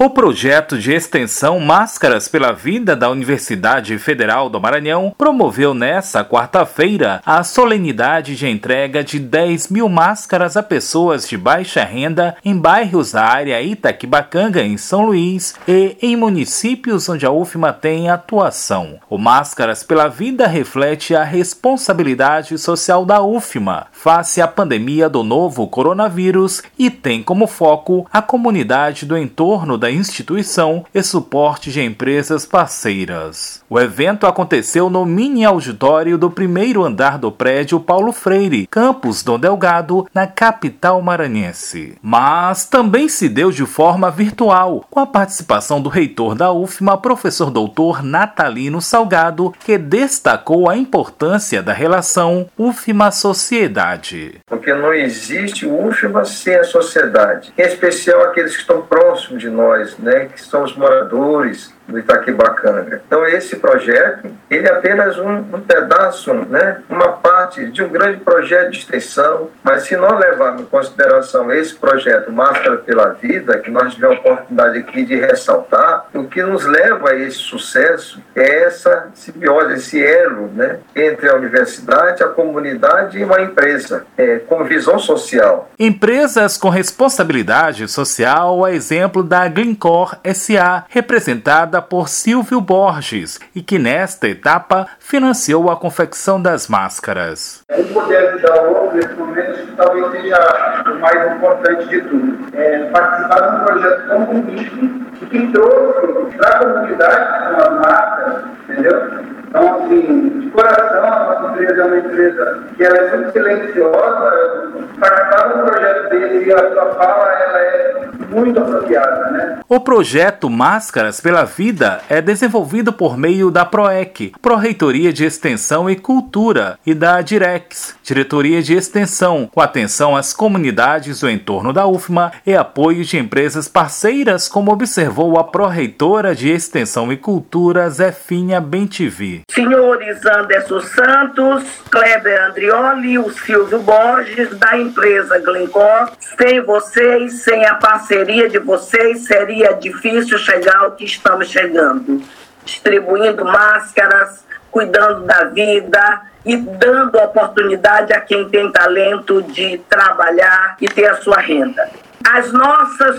O projeto de extensão Máscaras pela Vida da Universidade Federal do Maranhão promoveu nesta quarta-feira a solenidade de entrega de 10 mil máscaras a pessoas de baixa renda em bairros da área Itaquibacanga, em São Luís, e em municípios onde a UFMA tem atuação. O Máscaras pela Vida reflete a responsabilidade social da UFMA face à pandemia do novo coronavírus e tem como foco a comunidade do entorno da da instituição e suporte de empresas parceiras. O evento aconteceu no mini auditório do primeiro andar do prédio Paulo Freire, campus do Delgado, na capital maranhense. Mas também se deu de forma virtual, com a participação do reitor da UFMA, professor doutor Natalino Salgado, que destacou a importância da relação UFMA-sociedade. Porque não existe UFMA sem a sociedade, em especial aqueles que estão próximos de nós nós, né, que somos moradores do Itaquibacanga. Então esse projeto, ele é apenas um, um, pedaço, né, uma parte de um grande projeto de extensão, mas se nós levarmos em consideração esse projeto Máscara pela Vida, que nós tivemos a oportunidade aqui de ressaltar, o que nos leva a esse sucesso é essa simbiose, esse elo né, entre a universidade, a comunidade e uma empresa é, com visão social. Empresas com responsabilidade social, a exemplo da Glencore SA, representada por Silvio Borges e que nesta etapa financiou a confecção das máscaras. O poder ajudar o outro nesse momento talvez seja o mais importante de tudo. É participar de um projeto bonito e que trouxe para a comunidade as máscaras, entendeu? Então, assim, de coração, a nossa empresa é uma empresa que ela é muito silenciosa. Participar um projeto desse e a sua fala, ela é muito apropriada, né? O projeto Máscaras pela Vida é desenvolvido por meio da PROEC, Pró-Reitoria de Extensão e Cultura, e da Direx, Diretoria de Extensão, com atenção às comunidades do entorno da UFMA e apoio de empresas parceiras, como observou a Pró-Reitora de Extensão e Cultura, Zefinha Bentivi senhores Anderson Santos, Kleber Andrioli, o Silvio Borges, da empresa Glencore. Sem vocês, sem a parceria de vocês, seria difícil chegar ao que estamos chegando. Distribuindo máscaras, cuidando da vida e dando oportunidade a quem tem talento de trabalhar e ter a sua renda. As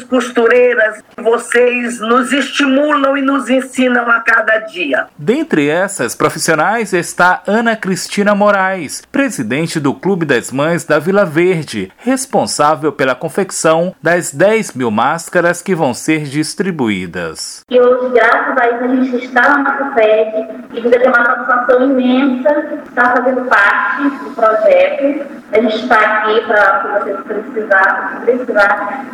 costureiras, vocês nos estimulam e nos ensinam a cada dia. Dentre essas profissionais está Ana Cristina Moraes, presidente do Clube das Mães da Vila Verde, responsável pela confecção das 10 mil máscaras que vão ser distribuídas. E hoje, graças a isso, a gente está na nossa sede e ainda tem uma satisfação imensa estar fazendo parte do projeto. A gente está aqui para, se vocês precisarem, precisar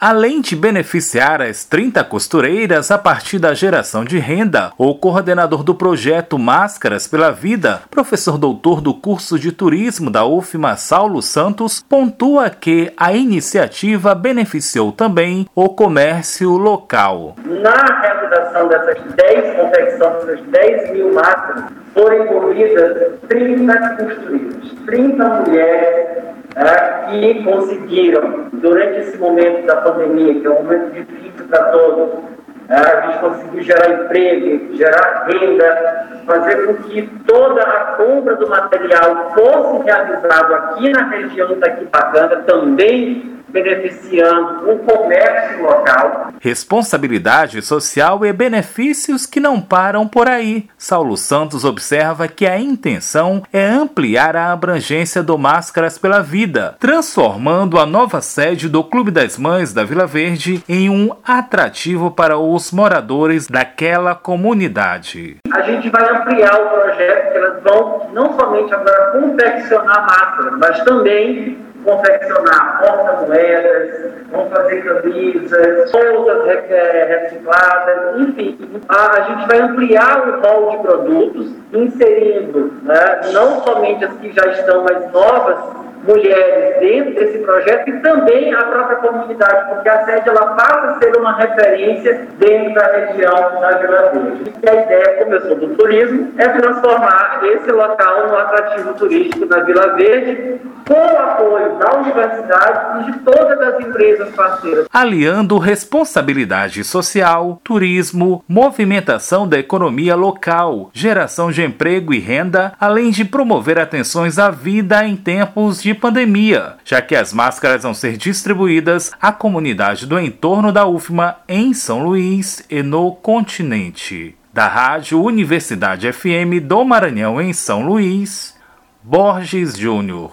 Além de beneficiar as 30 costureiras a partir da geração de renda, o coordenador do projeto Máscaras pela Vida, professor doutor do curso de turismo da UFMA, Saulo Santos, pontua que a iniciativa beneficiou também o comércio local. Na realização dessas 10 confecções, dessas 10 mil máscaras, foram envolvidas 30 costureiras, 30 mulheres é, que conseguiram, durante esse momento da pandemia, que é um momento difícil para todos, é, a gente conseguiu gerar emprego, gerar renda, fazer com que toda a compra do material fosse realizado aqui na região da Quipacanga, também beneficiando o comércio local. Responsabilidade social e benefícios que não param por aí. Saulo Santos observa que a intenção é ampliar a abrangência do Máscaras pela Vida, transformando a nova sede do Clube das Mães da Vila Verde em um atrativo para os moradores daquela comunidade. A gente vai ampliar o projeto, que elas vão não somente agora confeccionar máscaras, mas também confeccionar porta-moedas, vão fazer camisas, bolsas recicladas, enfim. A, a, gente vai ampliar o rol de produtos, inserindo né, não somente as que já estão, mas novas mulheres dentro desse projeto e também a própria comunidade, porque a sede ela passa a ser uma referência dentro da região da Vila Verde. E a ideia, como eu sou do turismo, é transformar esse local no atrativo turístico da Vila Verde, com apoio da universidade e de todas as empresas parceiras. Aliando responsabilidade social, turismo, movimentação da economia local, geração de emprego e renda, além de promover atenções à vida em tempos de pandemia, já que as máscaras vão ser distribuídas à comunidade do entorno da UFMA em São Luís e no continente. Da Rádio Universidade FM do Maranhão em São Luís, Borges Júnior.